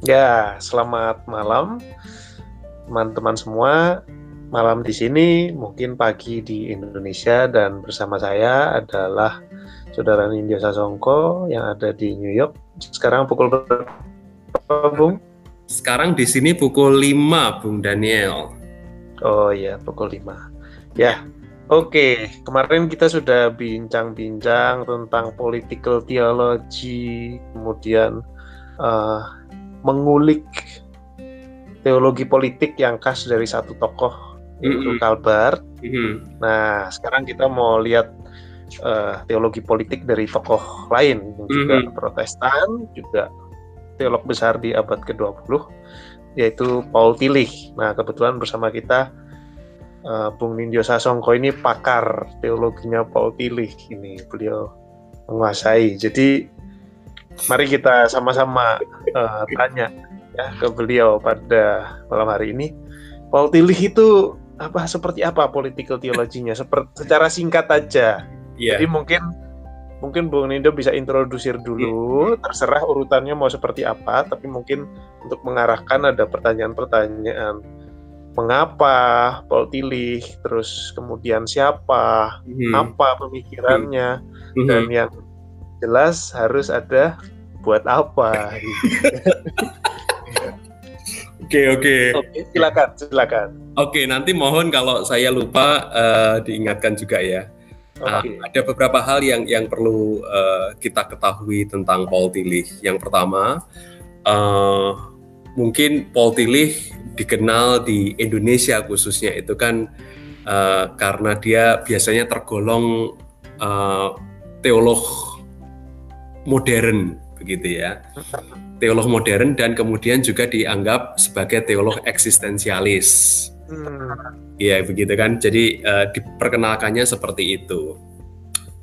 Ya, selamat malam teman-teman semua. Malam di sini, mungkin pagi di Indonesia dan bersama saya adalah Saudara Nindya Sasongko yang ada di New York. Sekarang pukul berapa, Bung? Sekarang di sini pukul 5, Bung Daniel. Oh iya, pukul 5. Ya, oke. Kemarin kita sudah bincang-bincang tentang political theology, kemudian uh, mengulik teologi politik yang khas dari satu tokoh yaitu mm -hmm. Kalbar. Mm -hmm. Nah, sekarang kita mau lihat uh, teologi politik dari tokoh lain yang juga mm -hmm. Protestan, juga teolog besar di abad ke-20 yaitu Paul Tillich. Nah, kebetulan bersama kita uh, Bung Nindyo Sasongko ini pakar teologinya Paul Tillich ini. Beliau menguasai. Jadi mari kita sama-sama uh, tanya ya ke beliau pada malam hari ini. Paul Tillich itu apa seperti apa political teologinya? Seperti secara singkat aja. Yeah. Jadi mungkin mungkin Bung Nindo bisa introdusir dulu, yeah. terserah urutannya mau seperti apa, tapi mungkin untuk mengarahkan ada pertanyaan-pertanyaan mengapa Paul Tillich, terus kemudian siapa, hmm. apa pemikirannya, hmm. dan yang jelas harus ada buat apa Oke oke. Oke silakan silakan. Oke nanti mohon kalau saya lupa uh, diingatkan juga ya. Okay. Uh, ada beberapa hal yang yang perlu uh, kita ketahui tentang Paul Tillich. Yang pertama uh, mungkin Paul Tillich dikenal di Indonesia khususnya itu kan uh, karena dia biasanya tergolong uh, teolog modern begitu ya. Teolog modern dan kemudian juga dianggap sebagai teolog eksistensialis. Hmm. Ya begitu kan. Jadi uh, diperkenalkannya seperti itu.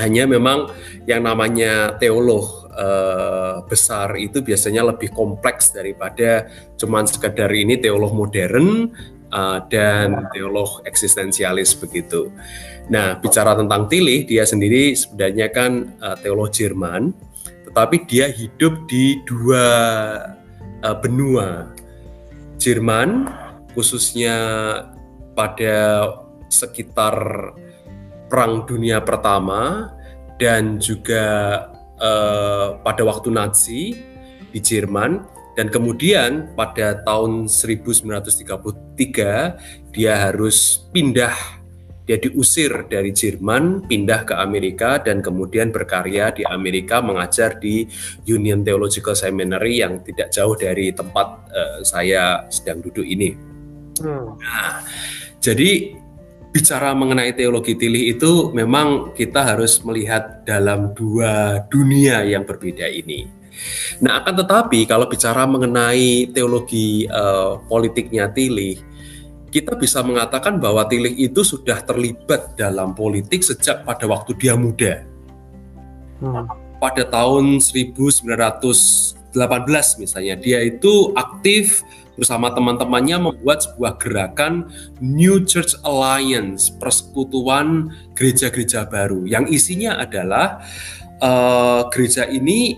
Hanya memang yang namanya teolog uh, besar itu biasanya lebih kompleks daripada cuman sekedar ini teolog modern uh, dan teolog eksistensialis begitu. Nah, bicara tentang Tilly, dia sendiri sebenarnya kan uh, teolog Jerman tetapi dia hidup di dua uh, benua. Jerman khususnya pada sekitar Perang Dunia Pertama dan juga uh, pada waktu Nazi di Jerman dan kemudian pada tahun 1933 dia harus pindah dia diusir dari Jerman, pindah ke Amerika dan kemudian berkarya di Amerika mengajar di Union Theological Seminary yang tidak jauh dari tempat uh, saya sedang duduk ini. Hmm. Nah, jadi bicara mengenai teologi tilih itu memang kita harus melihat dalam dua dunia yang berbeda ini. Nah, akan tetapi kalau bicara mengenai teologi uh, politiknya tilih, kita bisa mengatakan bahwa Tilih itu sudah terlibat dalam politik sejak pada waktu dia muda. Hmm. Pada tahun 1918 misalnya, dia itu aktif bersama teman-temannya membuat sebuah gerakan New Church Alliance, persekutuan gereja-gereja baru, yang isinya adalah uh, gereja ini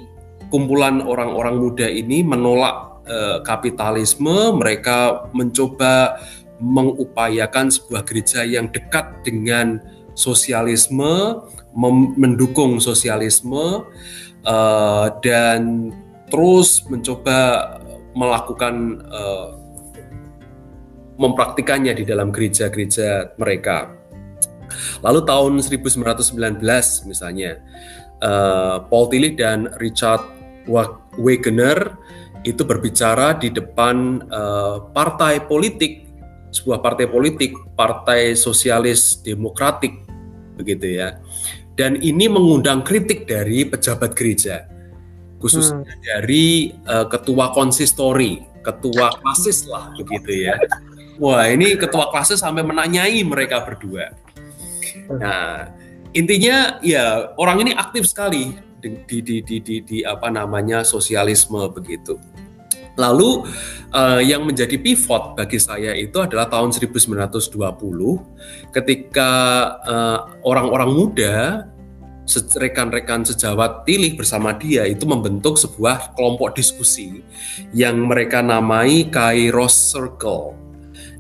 kumpulan orang-orang muda ini menolak uh, kapitalisme, mereka mencoba mengupayakan sebuah gereja yang dekat dengan sosialisme, mendukung sosialisme, uh, dan terus mencoba melakukan uh, mempraktikannya di dalam gereja-gereja mereka. Lalu tahun 1919 misalnya, uh, Paul Tillich dan Richard Wegener itu berbicara di depan uh, partai politik sebuah partai politik, Partai Sosialis Demokratik, begitu ya. Dan ini mengundang kritik dari pejabat gereja, khususnya hmm. dari uh, ketua konsistori, ketua klasis lah, begitu ya. Wah, ini ketua klasis sampai menanyai mereka berdua. Nah, intinya ya orang ini aktif sekali di di di di, di, di apa namanya sosialisme begitu. Lalu uh, yang menjadi pivot bagi saya itu adalah tahun 1920 ketika eh, orang-orang muda rekan-rekan sejawat Tilih bersama dia itu membentuk sebuah kelompok diskusi yang mereka namai Kairos Circle.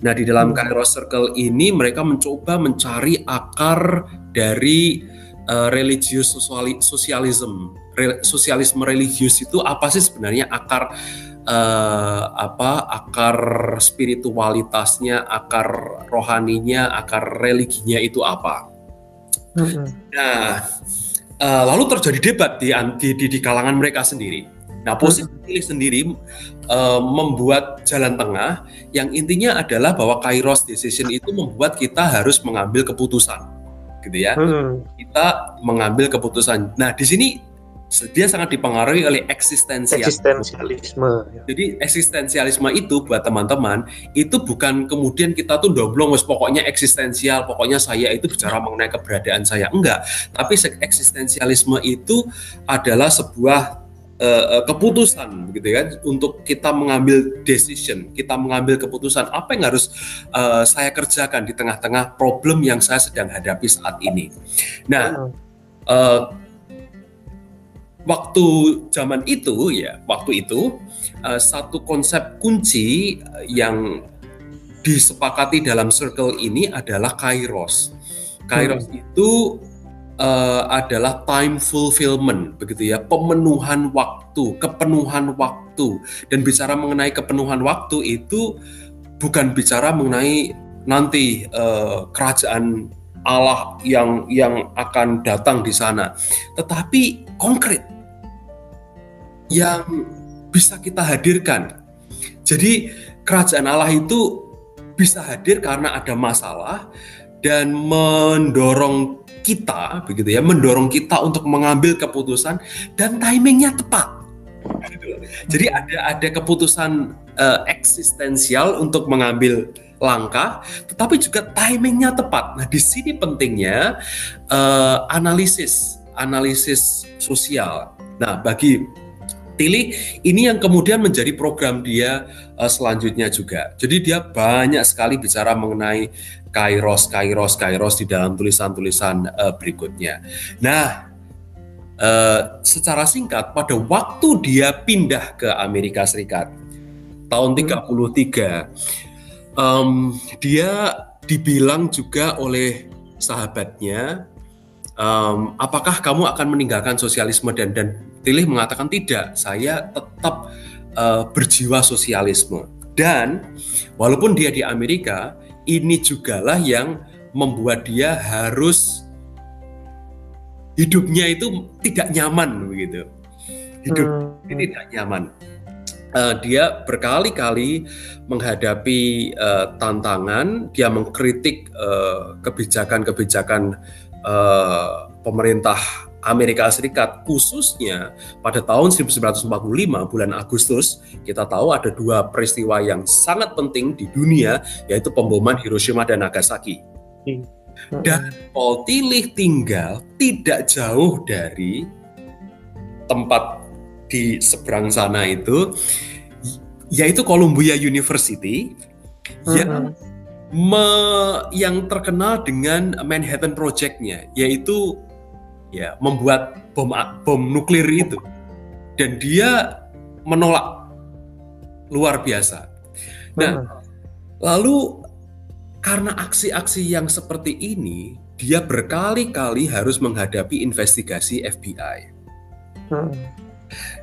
Nah, di dalam hmm. Kairos Circle ini mereka mencoba mencari akar dari uh, religious sosialisme. Re, sosialisme religius itu apa sih sebenarnya akar uh, apa akar spiritualitasnya, akar rohaninya, akar religinya itu apa? Nah, uh, lalu terjadi debat di, di, di, kalangan mereka sendiri. Nah, posisi pilih sendiri uh, membuat jalan tengah yang intinya adalah bahwa Kairos decision itu membuat kita harus mengambil keputusan, gitu ya. Hmm. Kita mengambil keputusan. Nah, di sini dia sangat dipengaruhi oleh eksistensial. eksistensialisme. Ya. Jadi eksistensialisme itu buat teman-teman itu bukan kemudian kita tuh domblong wes pokoknya eksistensial, pokoknya saya itu bicara mengenai keberadaan saya enggak. Tapi eksistensialisme itu adalah sebuah uh, keputusan begitu kan untuk kita mengambil decision, kita mengambil keputusan apa yang harus uh, saya kerjakan di tengah-tengah problem yang saya sedang hadapi saat ini. Nah, uh, waktu zaman itu ya waktu itu uh, satu konsep kunci yang disepakati dalam circle ini adalah kairos. Kairos hmm. itu uh, adalah time fulfillment begitu ya, pemenuhan waktu, kepenuhan waktu. Dan bicara mengenai kepenuhan waktu itu bukan bicara mengenai nanti uh, kerajaan Allah yang yang akan datang di sana, tetapi konkret yang bisa kita hadirkan. Jadi kerajaan Allah itu bisa hadir karena ada masalah dan mendorong kita begitu ya, mendorong kita untuk mengambil keputusan dan timingnya tepat. Jadi ada ada keputusan uh, eksistensial untuk mengambil langkah, tetapi juga timingnya tepat. Nah di sini pentingnya uh, analisis analisis sosial. Nah bagi Tili ini yang kemudian menjadi program dia uh, selanjutnya juga. Jadi dia banyak sekali bicara mengenai kairos, kairos, kairos di dalam tulisan-tulisan uh, berikutnya. Nah, uh, secara singkat pada waktu dia pindah ke Amerika Serikat tahun 33, um, dia dibilang juga oleh sahabatnya um, apakah kamu akan meninggalkan sosialisme dan dan Tilih mengatakan tidak, saya tetap uh, berjiwa sosialisme dan walaupun dia di Amerika, ini jugalah yang membuat dia harus hidupnya itu tidak nyaman begitu. Hidup hmm. ini tidak nyaman. Uh, dia berkali-kali menghadapi uh, tantangan, dia mengkritik kebijakan-kebijakan uh, pemerintah Amerika Serikat khususnya pada tahun 1945 bulan Agustus kita tahu ada dua peristiwa yang sangat penting di dunia yaitu pemboman Hiroshima dan Nagasaki. Hmm. Dan Paul Tillich tinggal tidak jauh dari tempat di seberang sana itu yaitu Columbia University yang hmm me, yang terkenal dengan Manhattan Project-nya, yaitu ya membuat bom bom nuklir itu, dan dia menolak luar biasa. Nah, hmm. lalu karena aksi-aksi yang seperti ini, dia berkali-kali harus menghadapi investigasi FBI. Hmm.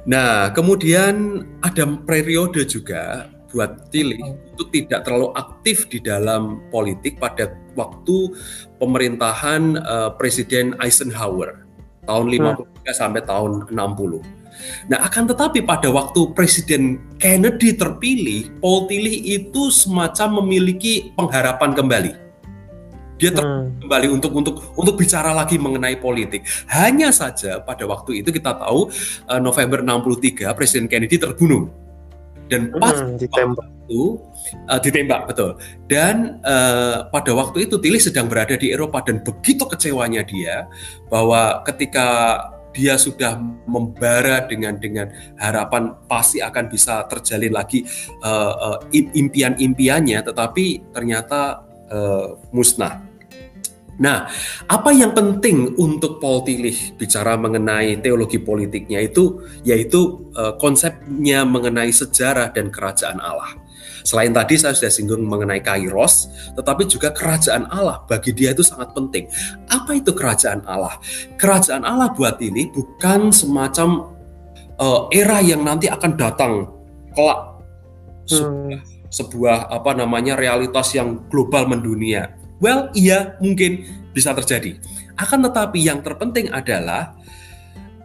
Nah, kemudian ada periode juga buat Tilly itu tidak terlalu aktif di dalam politik pada waktu pemerintahan uh, Presiden Eisenhower tahun 53 hmm. sampai tahun 60. Nah, akan tetapi pada waktu Presiden Kennedy terpilih, Paul Tillich itu semacam memiliki pengharapan kembali. Dia hmm. kembali untuk untuk untuk bicara lagi mengenai politik. Hanya saja pada waktu itu kita tahu uh, November 63 Presiden Kennedy terbunuh dan pas hmm, ditembak itu uh, ditembak betul dan uh, pada waktu itu Tilly sedang berada di Eropa dan begitu kecewanya dia bahwa ketika dia sudah membara dengan dengan harapan pasti akan bisa terjalin lagi uh, uh, impian-impiannya tetapi ternyata uh, musnah. Nah, apa yang penting untuk Paul Tillich bicara mengenai teologi politiknya itu yaitu uh, konsepnya mengenai sejarah dan kerajaan Allah. Selain tadi saya sudah singgung mengenai kairos, tetapi juga kerajaan Allah bagi dia itu sangat penting. Apa itu kerajaan Allah? Kerajaan Allah buat ini bukan semacam uh, era yang nanti akan datang kelak hmm. sebuah, sebuah apa namanya realitas yang global mendunia Well, iya mungkin bisa terjadi. Akan tetapi yang terpenting adalah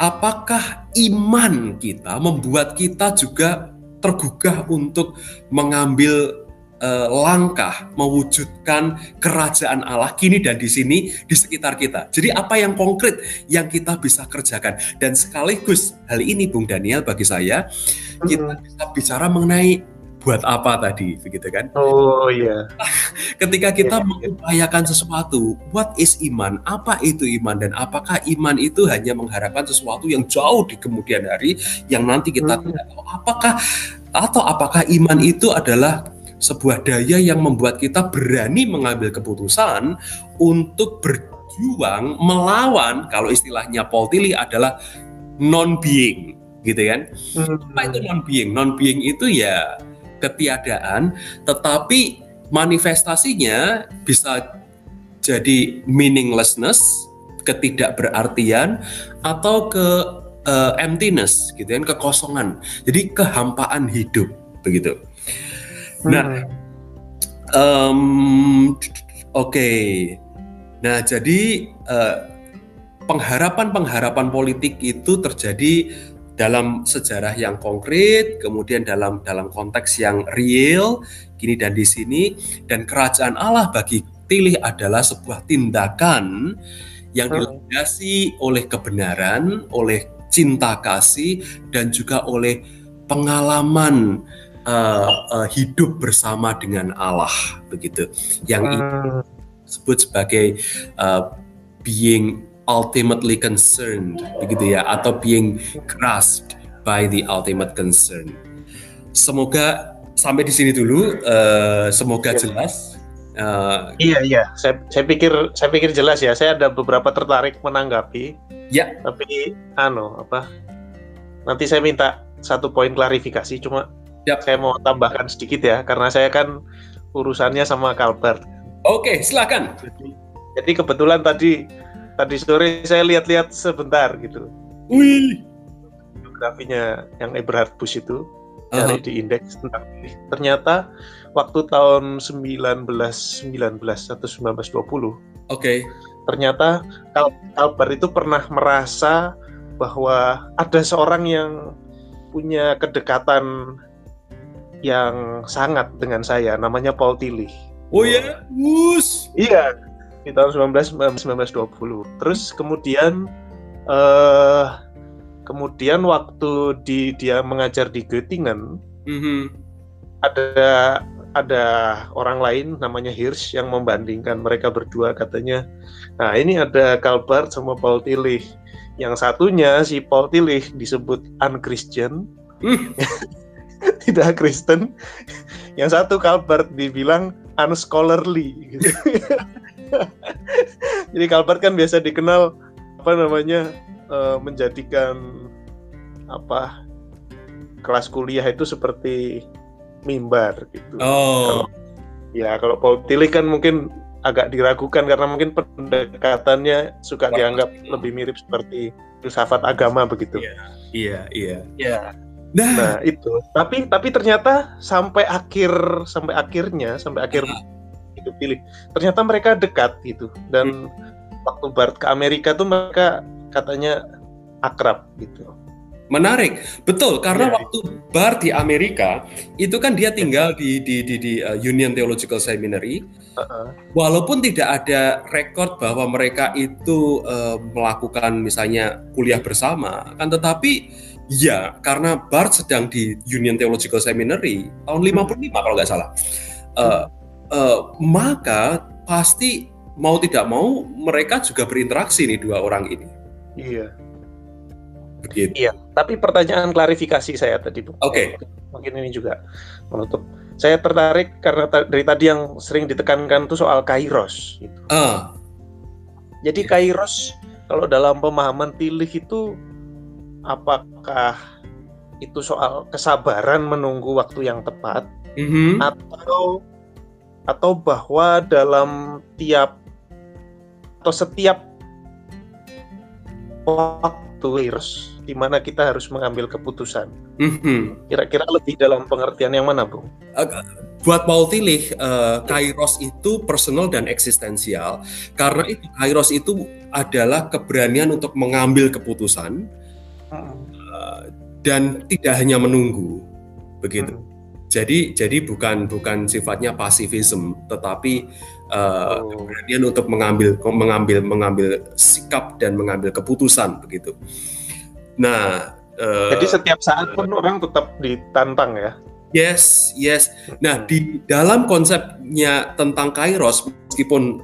apakah iman kita membuat kita juga tergugah untuk mengambil uh, langkah mewujudkan kerajaan Allah kini dan di sini di sekitar kita. Jadi apa yang konkret yang kita bisa kerjakan dan sekaligus hal ini Bung Daniel bagi saya kita bisa bicara mengenai buat apa tadi begitu kan? Oh iya. Ketika kita yeah, iya. mengupayakan sesuatu what is iman? Apa itu iman? Dan apakah iman itu hanya mengharapkan sesuatu yang jauh di kemudian hari yang nanti kita hmm. tidak tahu? Apakah atau apakah iman itu adalah sebuah daya yang membuat kita berani mengambil keputusan untuk berjuang melawan kalau istilahnya Paul Tilly adalah non being gitu kan? Hmm. apa itu non being non being itu ya ketiadaan, tetapi manifestasinya bisa jadi meaninglessness, ketidakberartian, atau ke uh, emptiness, gitu kan, kekosongan. Jadi kehampaan hidup, begitu. Nah, um, oke. Okay. Nah, jadi uh, pengharapan-pengharapan politik itu terjadi dalam sejarah yang konkret, kemudian dalam dalam konteks yang real, gini dan di sini, dan kerajaan Allah bagi Tilih adalah sebuah tindakan yang hmm. dilandasi oleh kebenaran, oleh cinta kasih, dan juga oleh pengalaman uh, uh, hidup bersama dengan Allah, begitu. Yang ini hmm. disebut sebagai uh, being ultimately concerned begitu ya atau being grasped by the ultimate concern. Semoga sampai di sini dulu uh, semoga ya. jelas. Uh, iya iya, saya, saya pikir saya pikir jelas ya. Saya ada beberapa tertarik menanggapi. Ya. Tapi ano apa? Nanti saya minta satu poin klarifikasi cuma yep. saya mau tambahkan sedikit ya karena saya kan urusannya sama Kalbert. Oke, silakan. Jadi, jadi kebetulan tadi tadi sore saya lihat-lihat sebentar gitu. Wih. Biografinya yang Eberhard Bush itu uh -huh. di indeks tentang ini. Ternyata waktu tahun 1919 atau 1920. Oke. Okay. Ternyata Kal Albert itu pernah merasa bahwa ada seorang yang punya kedekatan yang sangat dengan saya namanya Paul Tillich. Oh ya, Wus. Iya, di tahun 19 1920. Terus kemudian uh, kemudian waktu di dia mengajar di Göttingen mm-hmm. ada ada orang lain namanya Hirsch yang membandingkan mereka berdua katanya nah ini ada Kalbart sama Paul Tillich yang satunya si Paul Tillich disebut unchristian mm. tidak Kristen yang satu Kalbart dibilang unscholarly gitu. Jadi Kalbert kan biasa dikenal apa namanya uh, menjadikan apa kelas kuliah itu seperti mimbar gitu. Oh. Kalau, ya kalau Paul Tillich kan mungkin agak diragukan karena mungkin pendekatannya suka dianggap lebih mirip seperti filsafat agama begitu. Iya, iya, iya. Ya. Nah. nah, itu. Tapi tapi ternyata sampai akhir sampai akhirnya sampai akhir itu pilih ternyata mereka dekat gitu dan hmm. waktu Bart ke Amerika tuh mereka katanya akrab gitu Menarik, betul karena ya. waktu Bart di Amerika itu kan dia tinggal di di di, di uh, Union Theological Seminary, uh-uh. walaupun tidak ada rekor bahwa mereka itu uh, melakukan misalnya kuliah bersama, kan tetapi ya karena Bart sedang di Union Theological Seminary tahun 55 hmm. kalau nggak salah, uh, uh, maka pasti mau tidak mau mereka juga berinteraksi nih dua orang ini. Iya. Begitu. Iya. Tapi pertanyaan klarifikasi saya tadi, Oke. Okay. Mungkin ini juga menutup. Saya tertarik karena dari tadi yang sering ditekankan itu soal kairos. Gitu. Uh. Jadi ya. kairos kalau dalam pemahaman pilih itu apakah itu soal kesabaran menunggu waktu yang tepat mm-hmm. atau atau bahwa dalam tiap atau setiap waktu virus di mana kita harus mengambil keputusan. Mm-hmm. Kira-kira lebih dalam pengertian yang mana, Bu? buat Paul Tillich, uh, kairos itu personal dan eksistensial. Karena itu kairos itu adalah keberanian untuk mengambil keputusan uh, dan tidak hanya menunggu, begitu. Hmm. Jadi jadi bukan bukan sifatnya pasifisme, tetapi uh, oh. keberanian untuk mengambil mengambil mengambil sikap dan mengambil keputusan, begitu. Nah, uh, jadi setiap saat pun orang tetap ditantang ya. Yes, yes. Nah, di dalam konsepnya tentang Kairos, meskipun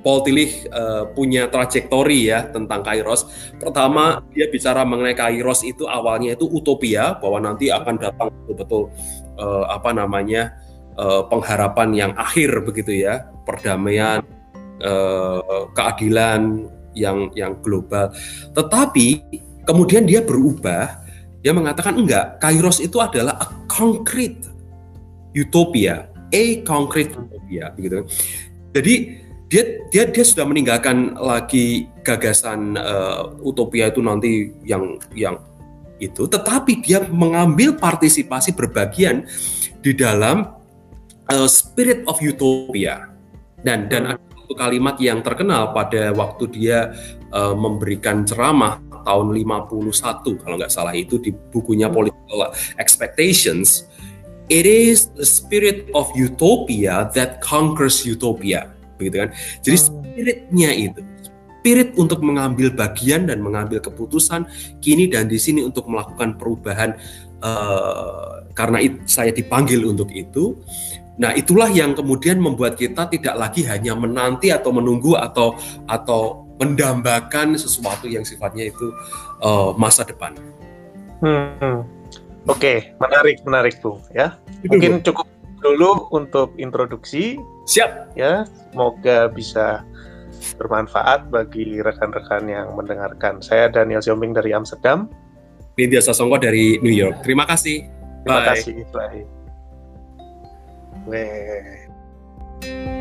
Paul Tillich uh, punya trajektori ya tentang Kairos. Pertama, dia bicara mengenai Kairos itu awalnya itu utopia bahwa nanti akan datang betul-betul uh, apa namanya uh, pengharapan yang akhir begitu ya, perdamaian, uh, keadilan yang yang global. Tetapi kemudian dia berubah dia mengatakan enggak, Kairos itu adalah a concrete utopia, a concrete utopia begitu. Jadi dia dia dia sudah meninggalkan lagi gagasan uh, utopia itu nanti yang yang itu, tetapi dia mengambil partisipasi berbagian di dalam uh, spirit of utopia. Dan dan ada satu kalimat yang terkenal pada waktu dia uh, memberikan ceramah tahun 51 kalau nggak salah itu di bukunya Political Expectations. It is the spirit of utopia that conquers utopia begitu kan jadi hmm. spiritnya itu spirit untuk mengambil bagian dan mengambil keputusan kini dan di sini untuk melakukan perubahan uh, karena it, saya dipanggil untuk itu Nah, itulah yang kemudian membuat kita tidak lagi hanya menanti atau menunggu atau atau mendambakan sesuatu yang sifatnya itu uh, masa depan. Hmm. Oke, okay. menarik, menarik bu. Ya, mungkin cukup dulu untuk introduksi. Siap. Ya, semoga bisa bermanfaat bagi rekan-rekan yang mendengarkan. Saya Daniel Siombing dari Amsterdam. Nindya Sasongko dari New York. Terima kasih. Terima Bye. kasih. Bye. Bye.